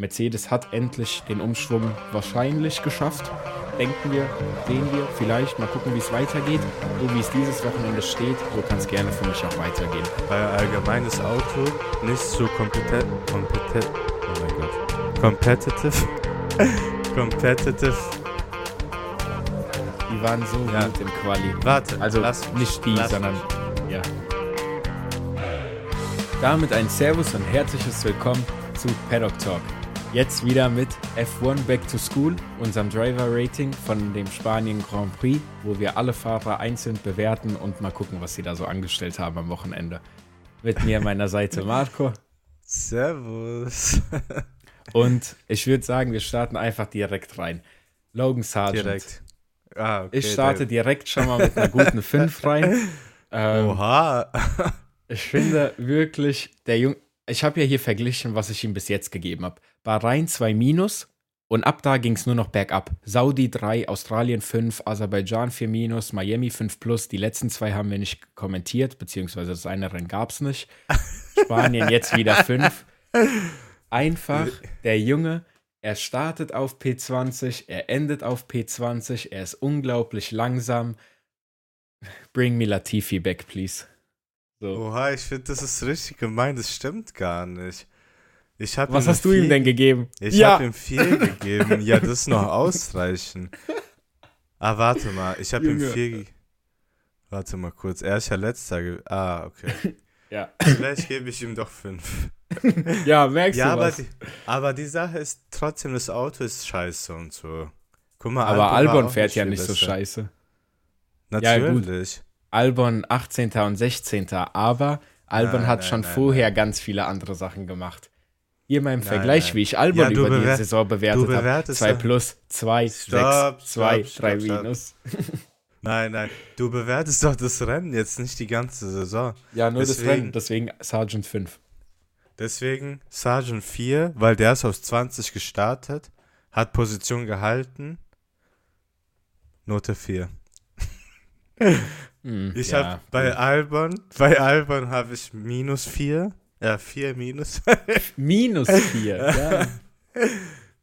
Mercedes hat endlich den Umschwung wahrscheinlich geschafft. Denken wir, sehen wir, vielleicht. Mal gucken, wie es weitergeht. So wie es dieses Wochenende steht, so kann es gerne für mich auch weitergehen. Weil allgemeines Auto nicht so kompetent, kompetent, oh mein Gott, competitive, competitive. Die waren so Ja. gut im Quali. Warte, Also lass, nicht die, lass sondern ja. Damit ein Servus und herzliches Willkommen zu Paddock Talk. Jetzt wieder mit F1 Back to School, unserem Driver Rating von dem Spanien Grand Prix, wo wir alle Fahrer einzeln bewerten und mal gucken, was sie da so angestellt haben am Wochenende. Mit mir an meiner Seite Marco. Servus. Und ich würde sagen, wir starten einfach direkt rein. Logan Sargent. Direkt. Ah, okay, Ich starte direkt schon mal mit einer guten 5 rein. Ähm, Oha. Ich finde wirklich, der Junge, ich habe ja hier verglichen, was ich ihm bis jetzt gegeben habe. Bahrain 2 Minus und ab da ging es nur noch bergab. Saudi 3, Australien 5, Aserbaidschan 4 Minus, Miami 5 Plus. Die letzten zwei haben wir nicht kommentiert, beziehungsweise das eine Rennen gab es nicht. Spanien jetzt wieder 5. Einfach, der Junge, er startet auf P20, er endet auf P20, er ist unglaublich langsam. Bring me Latifi back, please. So. Oha, ich finde, das ist richtig gemein. Das stimmt gar nicht. Ich hab Was hast du eine ihm denn gegeben? Ich habe ihm 4 gegeben. Ja, das ist noch ausreichend. Ah, warte mal. Ich habe ihm. 4 gegeben. Warte mal kurz. Er ist ja letzter. ge- Ah, okay. Ja, Vielleicht gebe ich ihm doch 5. ja merkst Ja, du aber was? die, aber die Sache ist trotzdem, das Auto ist scheiße und so. Guck mal, aber Albon auch fährt ja viel nicht so scheiße. Ja, gut. Natürlich. Albon 18. und 16. Aber Albon Nein, hat nein, schon nein, vorher ganz viele andere Sachen gemacht. Hier mal im Vergleich, wie ich Albon Ja, über die Saison bewertet habe. bewertest 2 ja- plus, 2, 6, Stopp, 2, stopp, 3 stopp, stopp. minus. Nein, nein. Du bewertest doch das Rennen jetzt nicht die ganze Saison. Ja, nur das Deswegen- Rennen, deswegen Sergeant 5. Deswegen Sergeant 4, weil der ist aus 20 gestartet, hat Position gehalten. Note 4. Hm, Ich ja. habe bei Albon, bei Albon habe ich minus 4. Ja, 4 minus. Minus 4. ja.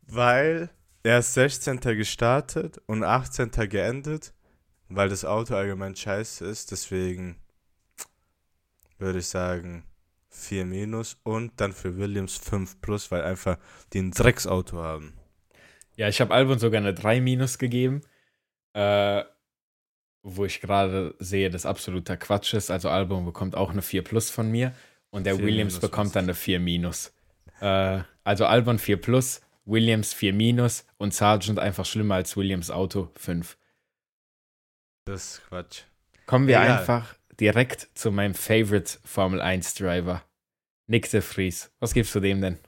weil er ist 16. gestartet und 18. geendet, weil das Auto allgemein scheiße ist. Deswegen würde ich sagen 4 minus und dann für Williams 5 plus, weil einfach die ein Drecksauto haben. Ja, ich habe Albon sogar eine 3 minus gegeben. Äh, wo ich gerade sehe, dass absoluter Quatsch ist. Also Albon bekommt auch eine 4 plus von mir und der 4 Williams bekommt dann eine 4 minus. Äh, also Albon 4 plus, Williams 4 minus und Sargent einfach schlimmer als Williams Auto 5. Das ist Quatsch. Kommen wir Egal. einfach direkt zu meinem Favorite Formel 1 Driver. Nick de Vries. Was gibst du dem denn?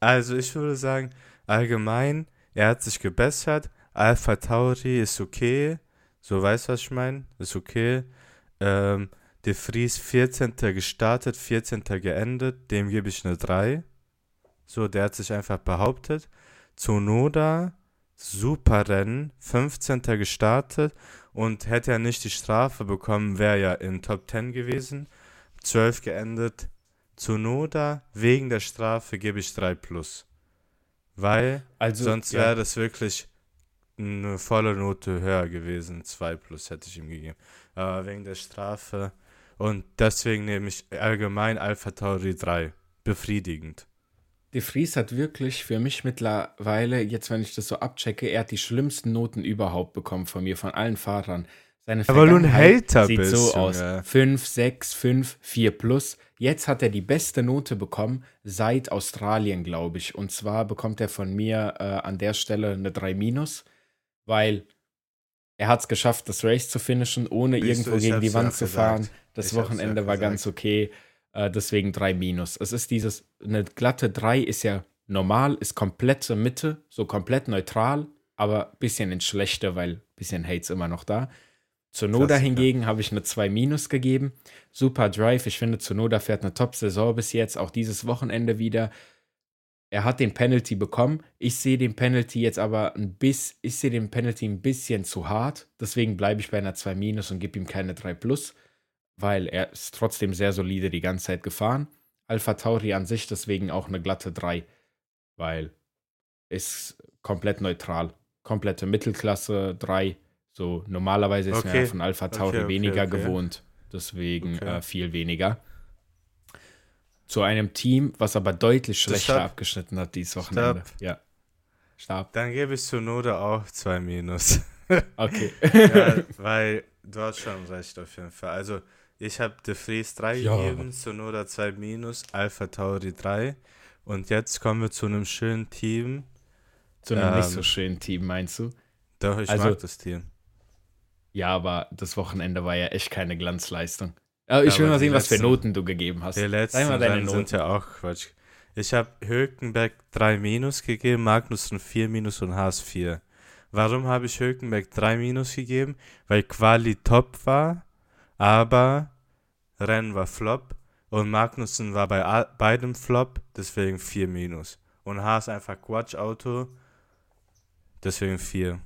Also ich würde sagen, allgemein, er hat sich gebessert. Alpha Tauri ist okay. So weißt du, was ich meine? Ist okay. Ähm, De Vries 14. gestartet, 14. geendet. Dem gebe ich eine 3. So, der hat sich einfach behauptet. Tsunoda, super Rennen, 15. gestartet und hätte er nicht die Strafe bekommen, wäre ja in Top 10 gewesen. 12 geendet. Tsunoda, wegen der Strafe gebe ich 3 plus. Weil Also, sonst ja. wäre das wirklich eine volle Note höher gewesen. 2 plus hätte ich ihm gegeben. Aber wegen der Strafe. Und deswegen nehme ich allgemein Alpha Tauri 3. Befriedigend. De Vries hat wirklich für mich mittlerweile, jetzt wenn ich das so abchecke, er hat die schlimmsten Noten überhaupt bekommen von mir, von allen Fahrern. Seine Aber du ein Hater sieht bist, so aus. Junge. 5, 6, 5, 4 plus. Jetzt hat er die beste Note bekommen seit Australien, glaube ich. Und zwar bekommt er von mir äh, an der Stelle eine 3 minus, weil er hat es geschafft, das Race zu finishen, ohne du, irgendwo ich gegen die Wand zu gesagt. fahren. Das Ich ja Wochenende war gesagt. ganz okay. Äh, deswegen 3 minus. Es ist dieses, eine glatte 3 ist ja normal, ist komplette Mitte, so komplett neutral, aber bisschen ins Schlechte, weil bisschen Hates immer noch da. Zunoda Klassiker. hingegen habe ich eine 2 minus gegeben. Super Drive. Ich finde, Zunoda fährt eine Top-Saison bis jetzt, auch dieses Wochenende wieder. Er hat den Penalty bekommen. Ich sehe den Penalty jetzt aber ein bisschen, ich sehe den Penalty ein bisschen zu hart. Deswegen bleibe ich bei einer 2 minus und gebe ihm keine 3 plus, weil er ist trotzdem sehr solide die ganze Zeit gefahren. Alpha Tauri an sich deswegen auch eine glatte 3. weil ist komplett neutral. Komplette Mittelklasse 3. So normalerweise ist man Okay. ja von Alpha Tauri Okay, okay, weniger gewohnt. Deswegen äh, viel weniger. Zu einem Team, was aber deutlich schlechter Stopp. abgeschnitten hat dieses Wochenende. Stopp. Ja. Stab. Dann gebe ich zu Noda auch zwei Minus. Okay. ja, weil du hast schon recht auf jeden Fall. Also ich habe De Vries 3 Ja. gegeben, Sonoda 2 minus, Alpha Tauri 3. Und jetzt kommen wir zu einem schönen Team. Zu einem nicht Ähm, so schönen Team, meinst du? Doch, ich Also- mag das Team. Ja, aber das Wochenende war ja echt keine Glanzleistung. Aber ich Ja, will mal sehen, was für Noten du gegeben hast. Die letzten Sag mal deine Rennen sind Noten. ja auch Quatsch. Ich habe Hülkenberg 3 minus gegeben, Magnussen 4 minus und Haas 4. Warum habe ich Hülkenberg 3 minus gegeben? Weil Quali top war, aber Rennen war flop und Magnussen war bei beidem flop, deswegen 4 minus. Und Haas einfach Quatsch-Auto, deswegen 4.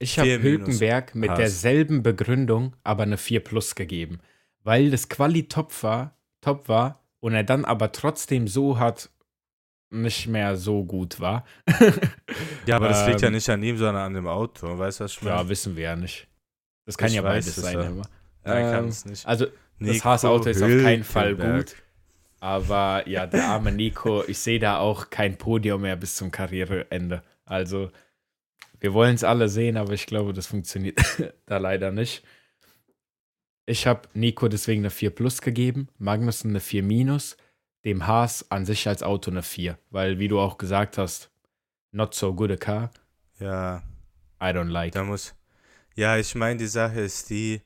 Ich habe Hülkenberg mit Haas. derselben Begründung aber eine 4 plus gegeben. Weil das Quali top war, top war und er dann aber trotzdem so hat nicht mehr so gut war. Ja, aber das liegt ja Ähm, nicht an ihm, sondern an dem Auto. Weißt du, was ich meine? Ja, wissen wir ja nicht. Das kann Ich ja weiß beides es sein. ja. Nein, kann ähm, es nicht. Also das Nico Haas-Auto ist auf keinen Fall gut. Aber ja, der arme Nico, ich sehe da auch kein Podium mehr bis zum Karriereende. Also, wir wollen es alle sehen, aber ich glaube, das funktioniert da leider nicht. Ich habe Nico deswegen eine 4 Plus gegeben, Magnussen eine 4 Minus, dem Haas an sich als Auto eine 4. Weil, wie du auch gesagt hast, not so good a car, Ja, I don't like. Da muss. Ja, ich meine, die Sache ist die,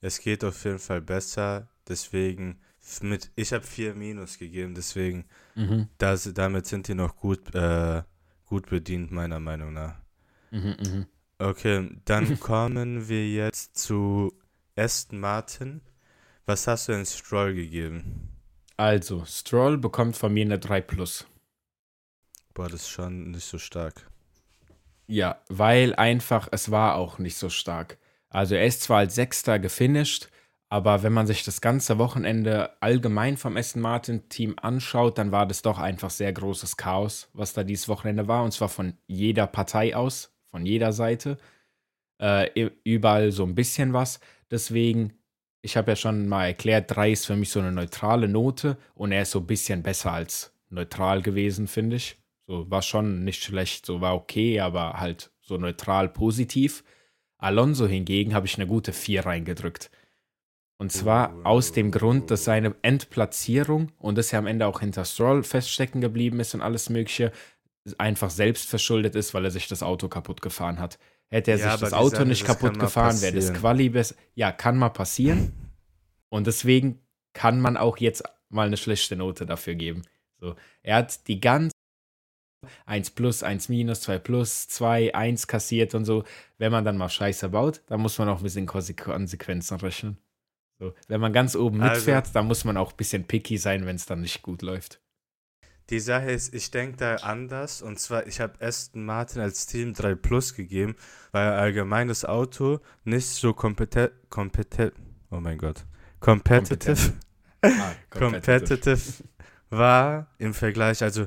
es geht auf jeden Fall besser. Deswegen, mit, ich habe 4 Minus gegeben, deswegen, Mhm, das, damit sind die noch gut, äh, gut bedient, meiner Meinung nach. mhm, mhm. Okay, dann kommen wir jetzt zu Aston Martin. Was hast du in Stroll gegeben? Also, Stroll bekommt von mir eine 3 Plus. Boah, das ist schon nicht so stark. Ja, weil einfach, es war auch nicht so stark. Also er ist zwar als Sechster gefinisht, aber wenn man sich das ganze Wochenende allgemein vom Aston Martin Team anschaut, dann war das doch einfach sehr großes Chaos, was da dieses Wochenende war. Und zwar von jeder Partei aus, von jeder Seite. Äh, überall so ein bisschen was. Deswegen, ich habe ja schon mal erklärt, 3 ist für mich so eine neutrale Note und er ist so ein bisschen besser als neutral gewesen, finde ich. So war schon nicht schlecht, so war okay, aber halt so neutral positiv. Alonso hingegen habe ich eine gute 4 reingedrückt. Und zwar aus dem Grund, dass seine Endplatzierung und dass er am Ende auch hinter Stroll feststecken geblieben ist und alles Mögliche einfach selbst verschuldet ist, weil er sich das Auto kaputt gefahren hat. Hätte er Ja, sich das Auto Sache, nicht das kaputt gefahren, wäre das. Quali besser. Ja, kann mal passieren. Und deswegen kann man auch jetzt mal eine schlechte Note dafür geben. So, er hat die ganze 1 plus, 1 minus, 2 plus, 2, 1 kassiert und so. Wenn man dann mal Scheiße baut, dann muss man auch ein bisschen Konse- Konsequenzen rechnen. So, wenn man ganz oben Also- mitfährt, dann muss man auch ein bisschen picky sein, wenn es dann nicht gut läuft. Die Sache ist, ich denke da anders. Und zwar, ich habe Aston Martin als Team 3 Plus gegeben, weil allgemein das Auto nicht so kompetent, kompetent, oh mein Gott, competitive, Ah, competitive war im Vergleich. Also,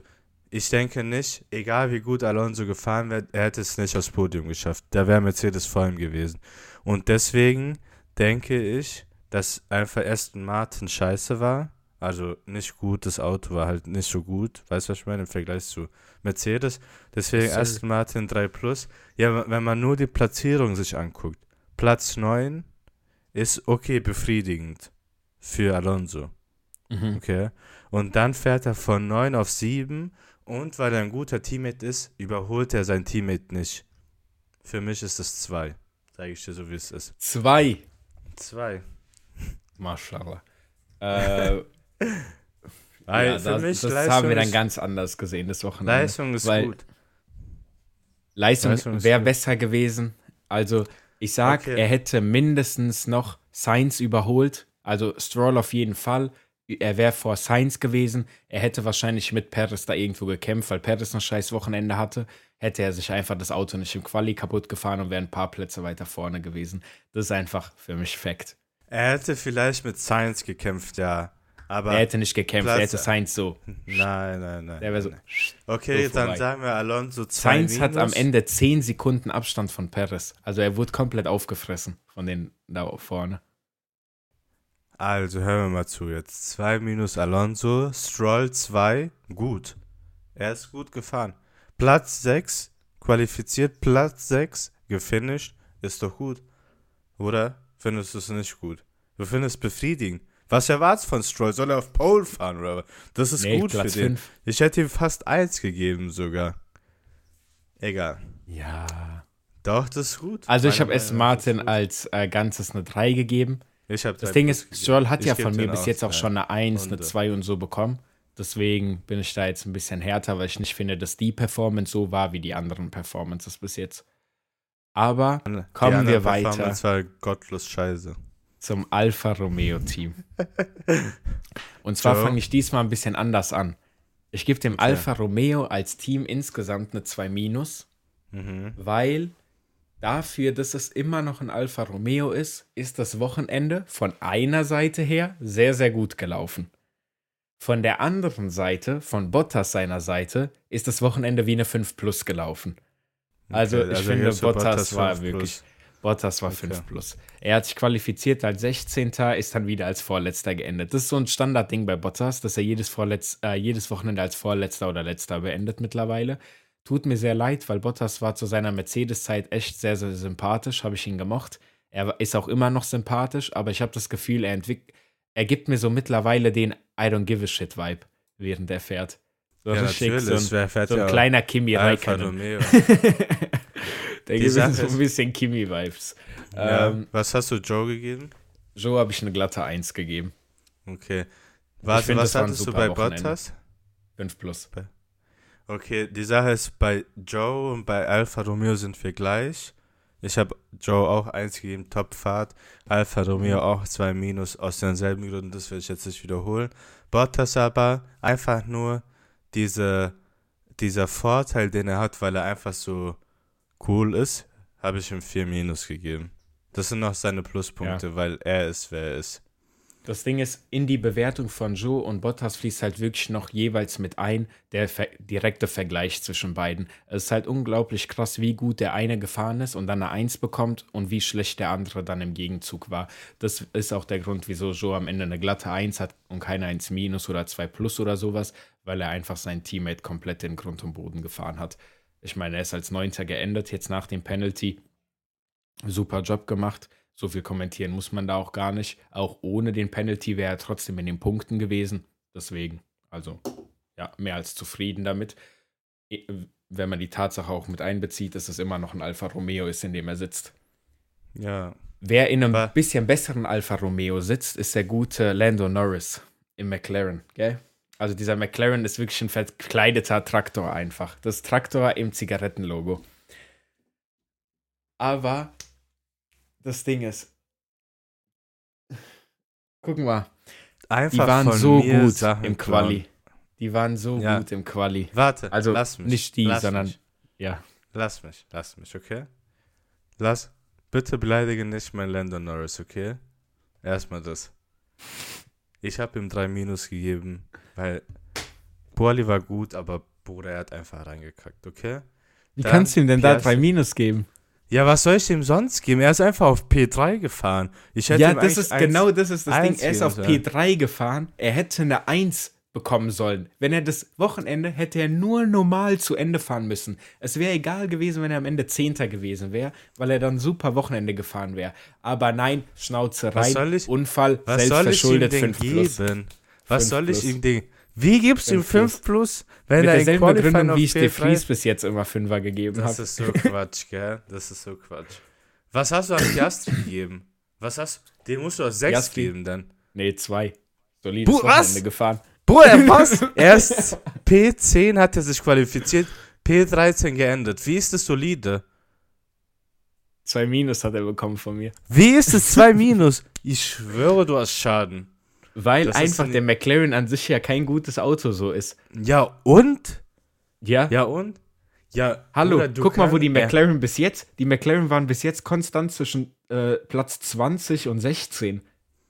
ich denke nicht, egal wie gut Alonso gefahren wird, er hätte es nicht aufs Podium geschafft. Da wäre Mercedes vor ihm gewesen. Und deswegen denke ich, dass einfach Aston Martin scheiße war. Also nicht gut, das Auto war halt nicht so gut. Weißt du, was ich meine? Im Vergleich zu Mercedes. Deswegen Das ist- Aston Martin 3 Plus. Ja, wenn man nur die Platzierung sich anguckt. Platz 9 ist okay, befriedigend für Alonso. Mhm. Okay. Und dann fährt er von 9 auf 7 und weil er ein guter Teammate ist, überholt er sein Teammate nicht. Für mich ist es 2. Sage ich dir so, wie es ist. Zwei. 2. Mashallah. Äh, Weil ja, für das, mich das Leistung haben wir dann ganz anders gesehen, das Wochenende. Leistung ist gut. Leistung, Leistung ist wäre besser gewesen. Also, ich sag, Okay. er hätte mindestens noch Sainz überholt. Also, Stroll auf jeden Fall. Er wäre vor Sainz gewesen. Er hätte wahrscheinlich mit Perez da irgendwo gekämpft, weil Perez ein scheiß Wochenende hatte. Hätte er sich einfach das Auto nicht im Quali kaputt gefahren und wäre ein paar Plätze weiter vorne gewesen. Das ist einfach für mich Fakt. Er hätte vielleicht mit Science gekämpft, ja. Aber er hätte nicht gekämpft, Platz- er hätte Sainz so. nein, nein, nein. Der wäre so. nein. Okay, so dann sagen wir Alonso 2 Sainz hat am minus. Ende 10 Sekunden Abstand von Perez. Also er wurde komplett aufgefressen von den da vorne. Also hören wir mal zu jetzt. 2 minus Alonso, Stroll 2, gut. Er ist gut gefahren. Platz 6, qualifiziert, Platz 6, gefinisht, ist doch gut. Oder findest du es nicht gut? Du findest es befriedigend. Was erwartest von Stroll? Soll er auf Pole fahren, oder? Das ist Nee, gut Platz für den. 5. Ich hätte ihm fast 1 gegeben sogar. Egal. Ja. Doch, das ist gut. Also ich habe ist Martin als äh, Ganzes eine 3 gegeben. Ich hab Das Ding Plus ist. Stroll hat Ich ja von mir bis jetzt auch schon eine 1, eine Und, äh, 2 und so bekommen. Deswegen bin ich da jetzt ein bisschen härter, weil ich nicht finde, dass die Performance so war wie die anderen Performances bis jetzt. Aber kommen wir weiter. Performance war gottlos scheiße. Zum Alfa Romeo Team. Und zwar fange ich diesmal ein bisschen anders an. Ich gebe dem Okay. Alfa Romeo als Team insgesamt eine 2 minus, Mhm. weil dafür, dass es immer noch ein Alfa Romeo ist, ist das Wochenende von einer Seite her sehr, sehr gut gelaufen. Von der anderen Seite, von Bottas seiner Seite, ist das Wochenende wie eine 5 plus gelaufen. Also ich finde, gibst du Bottas war 5 wirklich- plus. Bottas war Okay. 5 plus. Er hat sich qualifiziert als 16. ist dann wieder als Vorletzter geendet. Das ist so ein Standardding bei Bottas, dass er jedes, Vorletz, äh, jedes Wochenende als Vorletzter oder Letzter beendet mittlerweile. Tut mir sehr leid, weil Bottas war zu seiner Mercedes-Zeit echt sehr, sehr sympathisch, habe ich ihn gemocht. Er ist auch immer noch sympathisch, aber ich habe das Gefühl, er entwickelt, er gibt mir so mittlerweile den I don't give a shit Vibe, während er fährt. So Ja, richtig so ein, so ein ja kleiner Kimi Alfa Räikkönen. Der Die gibt so ein bisschen Kimi-Vibes. ja. Ähm, Was hast du Joe gegeben? Joe habe ich eine glatte 1 gegeben. Okay. Warte, find, was hattest du bei Wochenende. Bottas? 5 plus. Okay, die Sache ist, bei Joe und bei Alfa Romeo sind wir gleich. Ich habe Joe auch eins gegeben, Topfahrt. Alfa Romeo Mhm. auch zwei Minus aus denselben Gründen, das will ich jetzt nicht wiederholen. Bottas aber einfach nur diese, dieser Vorteil, den er hat, weil er einfach so cool ist, habe ich ihm vier Minus gegeben. Das sind noch seine Pluspunkte, weil er ist, wer er ist. Das Ding ist, in die Bewertung von Joe und Bottas fließt halt wirklich noch jeweils mit ein der ver direkte Vergleich zwischen beiden. Es ist halt unglaublich krass, wie gut der eine gefahren ist und dann eine 1 bekommt und wie schlecht der andere dann im Gegenzug war. Das ist auch der Grund, wieso Joe am Ende eine glatte 1 hat und keine 1 minus oder 2 plus oder sowas, weil er einfach sein Teammate komplett in Grund und Boden gefahren hat. Ich meine, er ist als Neunter geendet, jetzt nach dem Penalty. Super Job gemacht. So viel kommentieren muss man da auch gar nicht. Auch ohne den Penalty wäre er trotzdem in den Punkten gewesen. Deswegen, also, ja, mehr als zufrieden damit. Wenn man die Tatsache auch mit einbezieht, dass es immer noch ein Alfa Romeo ist, in dem er sitzt. Ja, Wer in einem bisschen besseren Alfa Romeo sitzt, ist der gute Lando Norris im McLaren, gell? Also dieser McLaren ist wirklich ein verkleideter Traktor einfach. Das Traktor im Zigarettenlogo. Aber das Ding ist, guck mal, einfach die waren so gut Sachen im klauen. Quali. Die waren so Ja. gut im Quali. Warte, Also lass mich. nicht die, sondern Mich. ja. Lass mich, lass mich, okay? Lass, bitte beleidige nicht mein Lando Norris, okay? Erstmal das. Ich habe ihm drei Minus gegeben, weil Borli war gut, aber Bruder, er hat einfach reingekackt, okay? Wie Dann kannst du ihm denn da Piastri- drei Minus geben? Ja, was soll ich ihm sonst geben? Er ist einfach auf P3 gefahren. Ich hätte Ja, das ist eins- genau das ist das Ding. Er ist auf geben sollen. P3 gefahren. Er hätte eine 1 bekommen sollen. Wenn er das Wochenende hätte er nur normal zu Ende fahren müssen. Es wäre egal gewesen, wenn er am Ende Zehnter gewesen wäre, weil er dann super Wochenende gefahren wäre. Aber nein, Schnauze Was rein, soll ich- Unfall, Was soll ich ihm selbstverschuldet denn 5 plus. Was soll ich ihm denn... Wie gibst du ihm Fünf 5 plus, wenn Mit er in Qualifying auf wie ich De P3 Vries bis jetzt immer Fünfer gegeben Das habe. ist so Quatsch, gell? Das ist so Quatsch. Was hast du an Piastri gegeben? Was hast Den musst du aus 6 Piastri? geben dann. Nee, 2. Solides Puh, was? Wochenende gefahren. Bruder, was? Erst P10 hat er sich qualifiziert, P13 geendet. Wie ist das solide? 2 Minus hat er bekommen von mir. Wie ist es 2 Minus? Ich schwöre, du hast Schaden. Weil Das einfach ein- der McLaren an sich ja kein gutes Auto so ist. Ja, und? Ja, Ja, und? Ja, Hallo, guck mal, wo die Ja. McLaren bis jetzt, die McLaren waren bis jetzt konstant zwischen äh, Platz 20 und 16.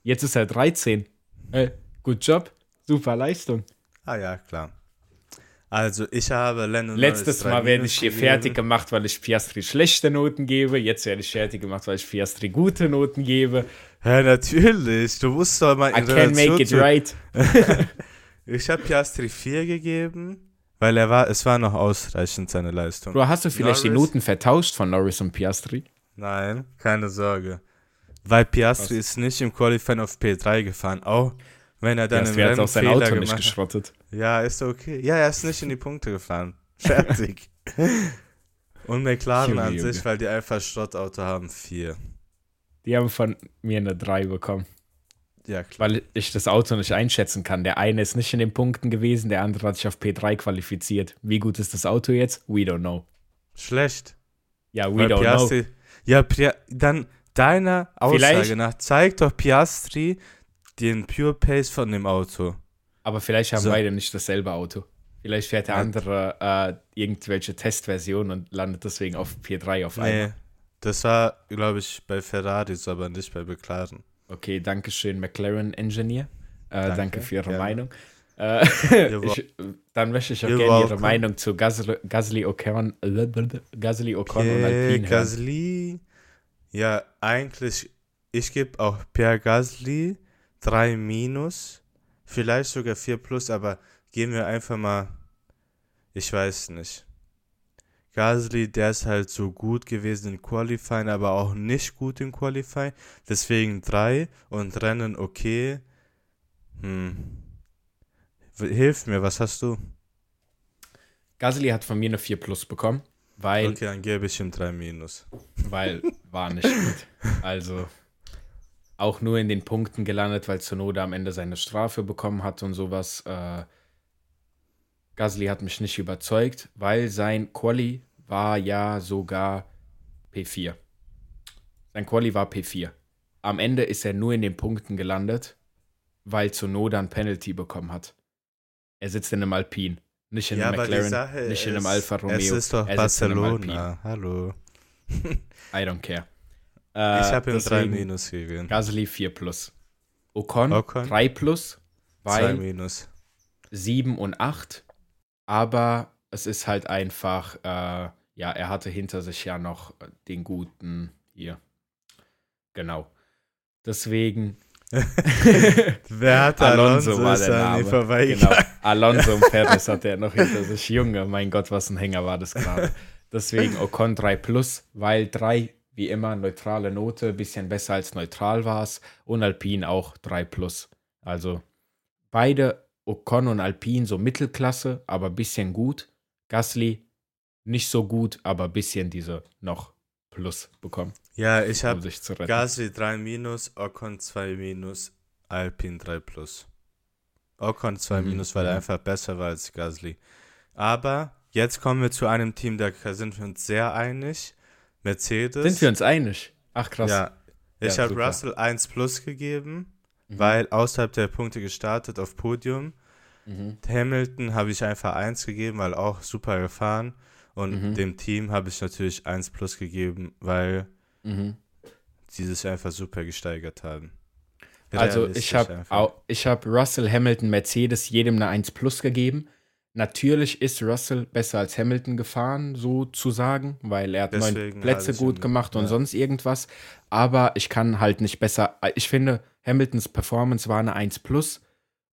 Jetzt ist er 13. Äh, Gut Job. Super Leistung. Ah ja, klar. Also ich habe Lennon Letztes Mal werde ich hier fertig gemacht, weil ich Piastri schlechte Noten gebe. Jetzt werde ich fertig gemacht, weil ich Piastri gute Noten gebe. Ja, natürlich. Du musst doch mal in I can make it right. ich habe Piastri 4 gegeben, weil er war, es war noch ausreichend seine Leistung. Bro, hast du vielleicht Norris? die Noten vertauscht von Norris und Piastri? Nein, keine Sorge. Weil Piastri Was? ist nicht im Qualifying auf P3 gefahren. Auch wenn er dann ja, im Rennen auch sein Fehler Auto nicht geschrottet. Ja, ist okay. Ja, er ist nicht in die Punkte gefahren. Fertig. Und McLaren Junge, an Junge. sich, weil die einfach Schrottauto haben, vier. Die haben von mir eine 3 bekommen. Ja, klar. Weil ich das Auto nicht einschätzen kann. Der eine ist nicht in den Punkten gewesen, der andere hat sich auf P3 qualifiziert. Wie gut ist das Auto jetzt? We don't know. Schlecht. Ja, we weil don't Piastri, know. Ja, dann deiner Aussage Vielleicht, nach zeigt doch Piastri, den Pure Pace von dem Auto. Aber vielleicht haben so. beide nicht dasselbe Auto. Vielleicht fährt der andere äh, irgendwelche Testversion und landet deswegen auf P3 auf einmal. Nee, das war, glaube ich, bei Ferraris, aber nicht bei McLaren. Okay, danke schön, McLaren Engineer. Äh, danke. danke. für Ihre ja. Meinung. Äh, ich, dann möchte ich auch gerne Ihre Meinung zu Gasly, Gasly Ocon, Gasly Ocon und Alpine Gasly, ja, eigentlich, ich gebe auch Pierre Gasly 3 minus, vielleicht sogar 4 plus, aber gehen wir einfach mal, ich weiß nicht. Gasly, der ist halt so gut gewesen in Qualifying, aber auch nicht gut in Qualifying. Deswegen 3 und Rennen okay. Hm. Hilf mir, was hast du? Gasly hat von mir eine 4 plus bekommen, weil. Okay, dann gebe ich ihm 3 minus. Weil war nicht gut. Also auch nur in den Punkten gelandet, weil Zunoda am Ende seine Strafe bekommen hat und sowas. Äh, Gasly hat mich nicht überzeugt, weil sein Quali war ja sogar P4. Sein Quali war P4. Am Ende ist er nur in den Punkten gelandet, weil Zunoda ein Penalty bekommen hat. Er sitzt in einem Alpine, nicht in ja, einem McLaren, nicht in einem Alfa Romeo. Es ist doch er Barcelona. Hallo. I don't care. Äh, ich habe ihm 3 Minus gegeben. Gasly 4 Plus. Ocon, Ocon 3 Plus, weil 2 Minus. 7 und 8. Aber es ist halt einfach, äh, ja, er hatte hinter sich ja noch den guten hier. Genau. Deswegen. Wer hat Alonso, Alonso war der Name. Genau. Alonso und Perez hat er noch hinter sich. Junge, mein Gott, was ein Hänger war das gerade. Deswegen Ocon 3 Plus, weil 3 wie immer neutrale Note, bisschen besser als neutral war es. Und Alpine auch 3 plus. Also beide Ocon und Alpine so Mittelklasse, aber bisschen gut. Gasly nicht so gut, aber bisschen diese noch Plus bekommen. Ja, ich habe um Gasly 3 minus, Ocon 2 minus, Alpine 3 plus. Ocon 2 mhm, minus, weil er einfach besser war als Gasly. Aber jetzt kommen wir zu einem Team, da sind wir uns sehr einig. Mercedes. Sind wir uns einig? Ach krass. Ja, ich ja, habe Russell 1 plus gegeben, mhm. weil außerhalb der Punkte gestartet auf Podium. Mhm. Hamilton habe ich einfach 1 gegeben, weil auch super gefahren. Und mhm. dem Team habe ich natürlich 1 plus gegeben, weil mhm. sie sich einfach super gesteigert haben. Also ich habe hab Russell, Hamilton, Mercedes jedem eine 1 plus gegeben. Natürlich ist Russell besser als Hamilton gefahren, sozusagen, weil er hat Deswegen neun Plätze gut gemacht und ja. sonst irgendwas. Aber ich kann halt nicht besser. Ich finde, Hamiltons Performance war eine 1 plus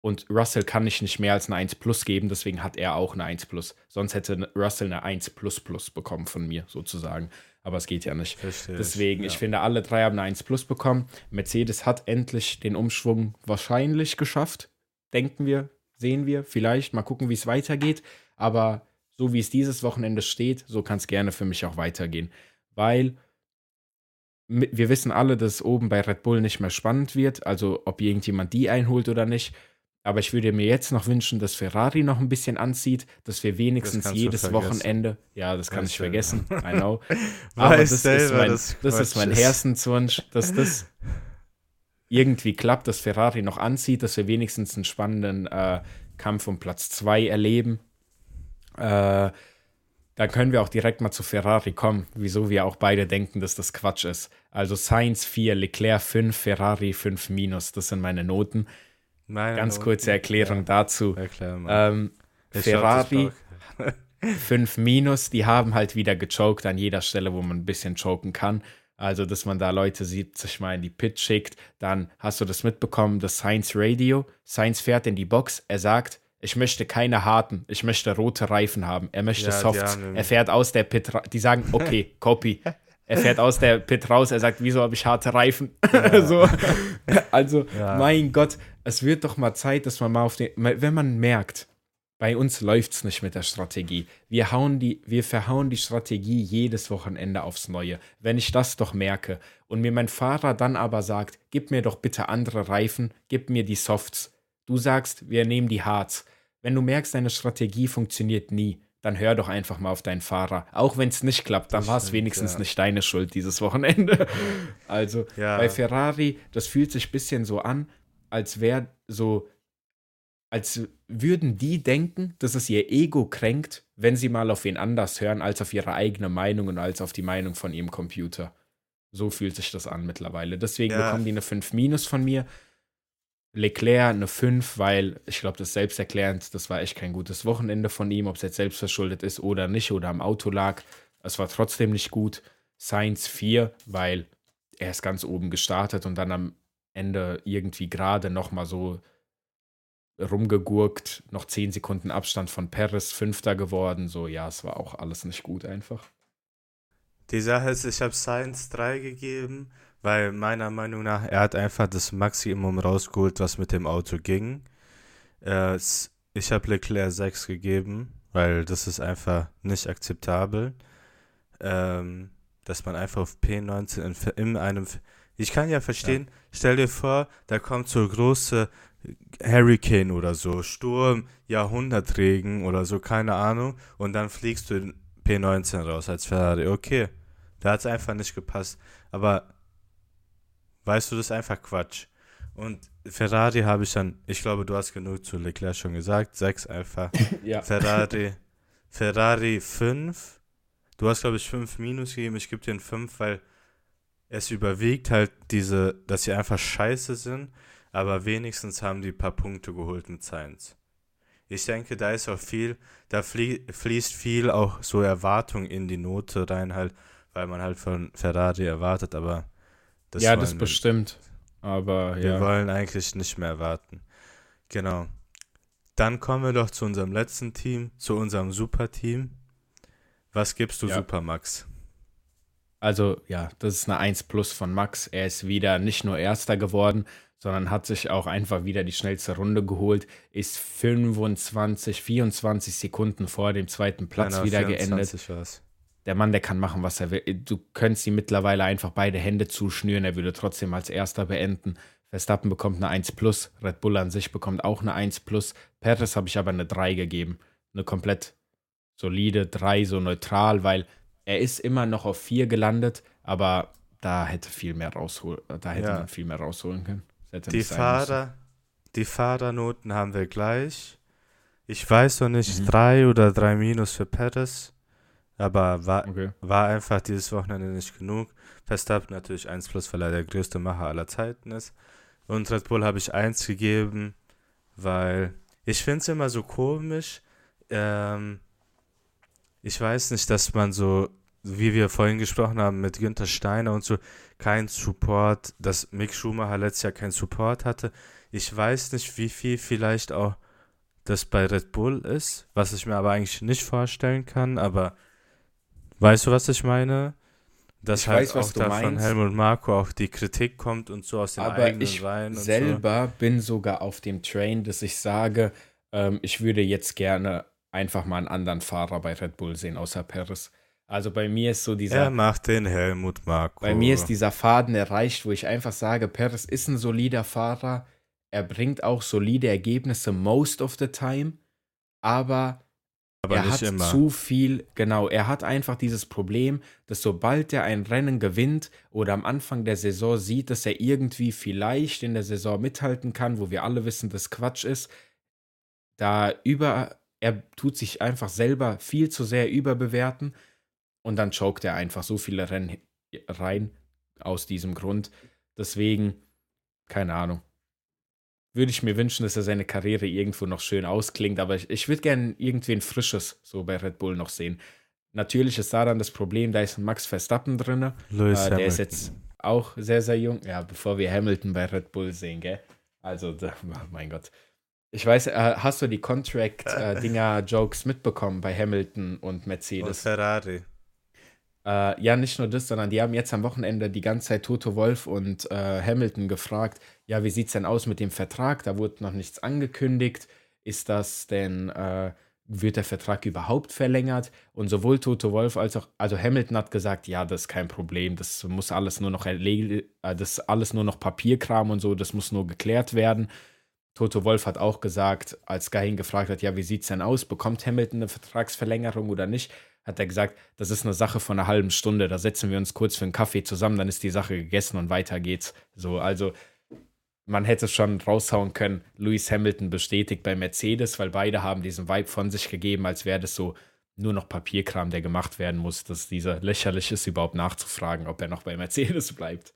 und Russell kann ich nicht mehr als eine 1 plus geben, deswegen hat er auch eine 1 plus. Sonst hätte Russell eine 1 plus plus bekommen von mir, sozusagen. Aber es geht ja nicht. Verstehe deswegen, ich, ja. ich finde, alle drei haben eine 1 plus bekommen. Mercedes hat endlich den Umschwung wahrscheinlich geschafft, denken wir, sehen wir. Vielleicht mal gucken, wie es weitergeht. Aber so wie es dieses Wochenende steht, so kann es gerne für mich auch weitergehen. Weil wir wissen alle, dass es oben bei Red Bull nicht mehr spannend wird. Also ob irgendjemand die einholt oder nicht. Aber ich würde mir jetzt noch wünschen, dass Ferrari noch ein bisschen anzieht, dass wir wenigstens jedes Wochenende, ja, das kann Weiß ich vergessen, I know. Aber das ist, mein, das, das ist mein Herzenswunsch, dass das irgendwie klappt, dass Ferrari noch anzieht, dass wir wenigstens einen spannenden äh, Kampf um Platz 2 erleben. Äh, dann können wir auch direkt mal zu Ferrari kommen, wieso wir auch beide denken, dass das Quatsch ist. Also Sainz 4, Leclerc 5, Ferrari 5 minus, das sind meine Noten. Meine Ganz Noten? kurze Erklärung dazu. Ja, erklär mal. Ähm, Ferrari, glaub, das 5 minus, die haben halt wieder gechoked an jeder Stelle, wo man ein bisschen choken kann. Also, dass man da Leute 70 Mal in die Pit schickt. Dann hast du das mitbekommen, das Science Radio. Science fährt in die Box. Er sagt, ich möchte keine harten, ich möchte rote Reifen haben. Er möchte Ja, Softs. haben- Er fährt aus der Pit. ra- Die sagen, okay, copy. Er fährt aus der Pit raus. Er sagt, wieso habe ich harte Reifen? so. Also, Ja. mein Gott, es wird doch mal Zeit, dass man mal auf den. Wenn man merkt, bei uns läuft es nicht mit der Strategie. Wir, hauen die, wir verhauen die Strategie jedes Wochenende aufs Neue. Wenn ich das doch merke und mir mein Fahrer dann aber sagt, gib mir doch bitte andere Reifen, gib mir die Softs. Du sagst, wir nehmen die Hards. Wenn du merkst, deine Strategie funktioniert nie, dann hör doch einfach mal auf deinen Fahrer. Auch wenn es nicht klappt, dann war es wenigstens ja. nicht deine Schuld dieses Wochenende. Also Ja. bei Ferrari, das fühlt sich ein bisschen so an, als wäre so, als würden die denken, dass es ihr Ego kränkt, wenn sie mal auf wen anders hören, als auf ihre eigene Meinung und als auf die Meinung von ihrem Computer. So fühlt sich das an mittlerweile. Deswegen Ja. bekommen die eine 5 Minus von mir. Leclerc eine 5, weil ich glaube, das ist selbsterklärend, das war echt kein gutes Wochenende von ihm, ob es jetzt selbst verschuldet ist oder nicht oder am Auto lag. Es war trotzdem nicht gut. Sainz 4, weil er ist ganz oben gestartet und dann am Ende irgendwie gerade nochmal so rumgegurkt, noch 10 Sekunden Abstand von Perez, Fünfter geworden. So, ja, es war auch alles nicht gut einfach. Die Sache ist, ich habe Science 3 gegeben, weil meiner Meinung nach, er hat einfach das Maximum rausgeholt, was mit dem Auto ging. Äh, ich habe Leclerc 6 gegeben, weil das ist einfach nicht akzeptabel, ähm, dass man einfach auf P19 in, in einem... Ich kann ja verstehen, stell dir vor, da kommt so große Hurricane oder so, Sturm, Jahrhundertregen oder so, keine Ahnung, und dann fliegst du in P19 raus als Ferrari. Okay, da hat es einfach nicht gepasst. Aber weißt du, das ist einfach Quatsch. Und Ferrari habe ich dann, ich glaube, du hast genug zu Leclerc schon gesagt, 6 einfach. Ja. Ferrari, Ferrari 5. Du hast, glaube ich, 5 Minus gegeben. Ich gebe dir ein 5, weil es überwiegt halt diese, dass sie einfach scheiße sind, aber wenigstens haben die ein paar Punkte geholt mit Science. Ich denke, da ist auch viel, da flie fließt viel auch so Erwartung in die Note rein, halt, weil man halt von Ferrari erwartet, aber das ja, das wir- bestimmt. Aber wir ja. wollen eigentlich nicht mehr erwarten. Genau. Dann kommen wir doch zu unserem letzten Team, zu unserem Superteam. Was gibst du Ja. Supermax? Also, ja, das ist eine 1 plus von Max. Er ist wieder nicht nur Erster geworden, sondern hat sich auch einfach wieder die schnellste Runde geholt, ist 25, 24 Sekunden vor dem zweiten Platz Einer wieder 24 geendet. war's. Der Mann, der kann machen, was er will. Du könntest ihm mittlerweile einfach beide Hände zuschnüren, er würde trotzdem als Erster beenden. Verstappen bekommt eine 1 plus, Red Bull an sich bekommt auch eine 1 plus. Perez habe ich aber eine 3 gegeben. Eine komplett solide 3, so neutral, weil er ist immer noch auf 4 gelandet, aber da hätte viel mehr rausholen, da hätte Ja. man viel mehr rausholen können. Die müssen. Fahrer, die Fahrernoten haben wir gleich. Ich weiß noch nicht, Mhm. 3 oder 3 Minus für Perez, aber war, Okay. war einfach dieses Wochenende nicht genug. Verstappen natürlich 1 plus, weil er der größte Macher aller Zeiten ist. Und Red Bull habe ich 1 gegeben, weil ich finde es immer so komisch. Ähm, ich weiß nicht, dass man so, wie wir vorhin gesprochen haben mit Günther Steiner und so, kein Support, dass Mick Schumacher letztes Jahr keinen Support hatte. Ich weiß nicht, wie viel vielleicht auch das bei Red Bull ist, was ich mir aber eigentlich nicht vorstellen kann, aber weißt du, was ich meine? Dass Ich halt weiß, was auch da von meinst. Helmut Marko auch die Kritik kommt und so aus den Aber eigenen ich Reihen und selber bin sogar auf dem Train, dass ich sage, ähm, ich würde jetzt gerne einfach mal einen anderen Fahrer bei Red Bull sehen, außer Perez. Also bei mir ist so so. dieser, Er macht den Helmut Marko. bei mir ist dieser Faden erreicht, wo ich einfach sage, Perez ist ein solider Fahrer, er bringt auch solide Ergebnisse most of the time, aber aber er hat immer. zu viel, genau, er hat einfach dieses Problem, dass sobald er ein Rennen gewinnt oder am Anfang der Saison sieht, dass er irgendwie vielleicht in der Saison mithalten kann, wo wir alle wissen, dass Quatsch ist, da über, er tut sich einfach selber viel zu sehr überbewerten und dann choked er einfach so viele Rennen rein aus diesem Grund. Deswegen, keine Ahnung. Würde ich mir wünschen, dass er seine Karriere irgendwo noch schön ausklingt. Aber ich, ich würde gerne irgendwie ein frisches so bei Red Bull noch sehen. Natürlich ist da dann das Problem, da ist ein Max Verstappen drin. Lewis Äh, der ist Hamilton. jetzt auch sehr, sehr jung. Ja, bevor wir Hamilton bei Red Bull sehen, gell? Also, da, oh mein Gott. Ich weiß, äh, hast du die Contract-Dinger-Jokes mitbekommen bei Hamilton und Und Mercedes? Ferrari. Äh, ja, nicht nur das, sondern die haben jetzt am Wochenende die ganze Zeit Toto Wolf und äh, Hamilton gefragt, ja, wie sieht's denn aus mit dem Vertrag? Da wurde noch nichts angekündigt. Ist das denn, äh, wird der Vertrag überhaupt verlängert? Und sowohl Toto Wolf als auch, also Hamilton hat gesagt, ja, das ist kein Problem, das muss alles nur noch erledigt, äh, das alles nur noch Papierkram und so, das muss nur geklärt werden. Toto Wolf hat auch gesagt, als ihn gefragt hat, ja, wie sieht's denn aus? Bekommt Hamilton eine Vertragsverlängerung oder nicht? Hat er gesagt, das ist eine Sache von einer halben Stunde, da setzen wir uns kurz für einen Kaffee zusammen, dann ist die Sache gegessen und weiter geht's. So, also man hätte schon raushauen können, Lewis Hamilton bestätigt bei Mercedes, weil beide haben diesen Vibe von sich gegeben, als wäre das so nur noch Papierkram, der gemacht werden muss, dass dieser lächerlich ist, überhaupt nachzufragen, ob er noch bei Mercedes bleibt.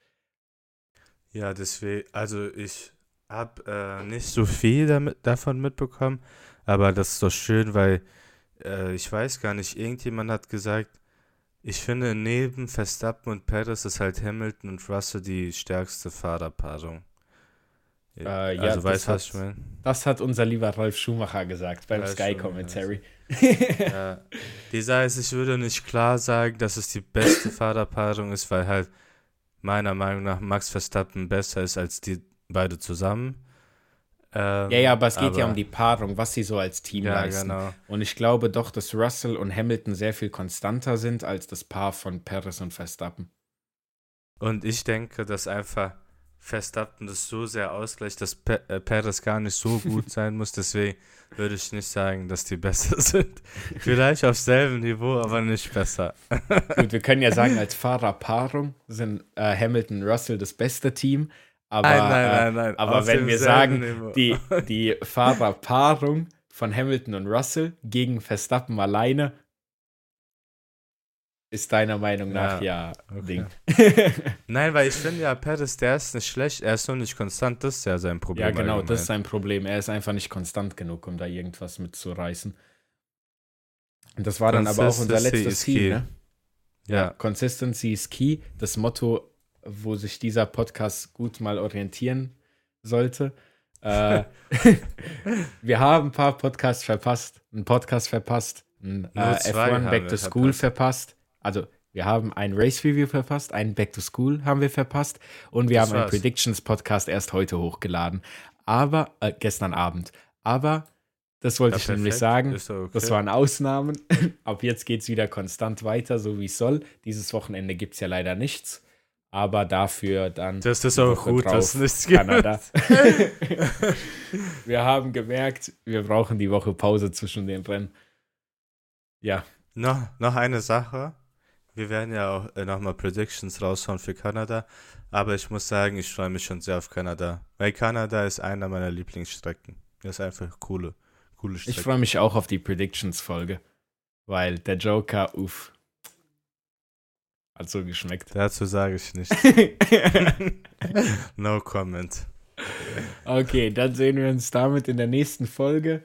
Ja, deswegen, also ich habe äh, nicht so viel damit, davon mitbekommen, aber das ist doch schön, weil äh, ich weiß gar nicht, irgendjemand hat gesagt, ich finde neben Verstappen und Perez ist halt Hamilton und Russell die stärkste Äh, Fahrerpaarung. ja, also das weißt du, was hat- ich meine? Das hat unser lieber Ralf Schumacher gesagt beim Ralf Sky Commentary. Ja, die Sache ist, ich würde nicht klar sagen, dass es die beste Fahrerpaarung ist, weil halt meiner Meinung nach Max Verstappen besser ist als die beide zusammen. Ähm, Ja, ja, aber es geht ja um die Paarung, was sie so als Team Ja, leisten. genau. Und ich glaube doch, dass Russell und Hamilton sehr viel konstanter sind als das Paar von Perez und Verstappen. Und ich denke, dass einfach Verstappen das so sehr ausgleicht, dass Pe äh, Perez gar nicht so gut sein muss. Deswegen würde ich nicht sagen, dass die besser sind. Vielleicht auf selben Niveau, aber nicht besser. Gut, wir können ja sagen, als Fahrerpaarung sind äh, Hamilton und Russell das beste Team. Aber, nein, nein, äh, nein, nein. aber auf wenn wir sagen, Niveau. die, die Fahrerpaarung von Hamilton und Russell gegen Verstappen alleine ist deiner Meinung nach ja, okay. Ding. Nein, weil ich finde ja, Perez, der ist nicht schlecht, er ist nur nicht konstant, das ist ja sein Problem. ja, genau, allgemein. das ist sein Problem. Er ist einfach nicht konstant genug, um da irgendwas mitzureißen. Und das war dann aber auch unser letztes Ziel, key. ne? Ja, Consistency is key. Das Motto, wo sich dieser Podcast gut mal orientieren sollte. Äh, wir haben ein paar Podcasts verpasst. Einen Podcast verpasst. Ein äh, Nur zwei F1 haben Back to School verpasst. verpasst. Also, wir haben ein Race Review verpasst, ein Back to School haben wir verpasst und wir Das haben einen war's. Predictions Podcast erst heute hochgeladen. Aber, äh, gestern Abend. Aber, das wollte ja, ich nämlich sagen. okay. Das waren Ausnahmen. Ab jetzt geht es wieder konstant weiter, so wie es soll. Dieses Wochenende gibt es ja leider nichts. Aber dafür dann das ist auch gut, drauf dass es nichts gibt. Kanada. wir haben gemerkt, wir brauchen die Woche Pause zwischen den Rennen. Ja, Noch, noch eine Sache. Wir werden ja auch äh, nochmal Predictions raushauen für Kanada. Aber ich muss sagen, ich freue mich schon sehr auf Kanada. Weil Kanada ist einer meiner Lieblingsstrecken. Das ist einfach coole, coole ich Strecke. freue mich auch auf die Predictions-Folge. Weil der Joker, uff, hat so geschmeckt. Dazu sage ich nicht. no comment. Okay, dann sehen wir uns damit in der nächsten Folge.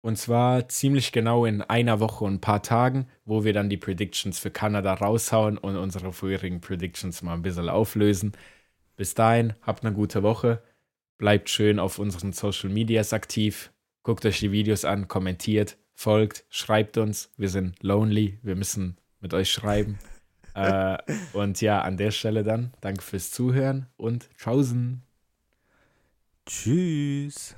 Und zwar ziemlich genau in einer Woche und ein paar Tagen, wo wir dann die Predictions für Kanada raushauen und unsere vorherigen Predictions mal ein bisschen auflösen. Bis dahin, habt eine gute Woche. Bleibt schön auf unseren Social Medias aktiv. Guckt euch die Videos an, kommentiert, folgt, schreibt uns. Wir sind lonely, wir müssen mit euch schreiben. Äh, und ja, an der Stelle dann, danke fürs Zuhören und tschaußen. Tschüss.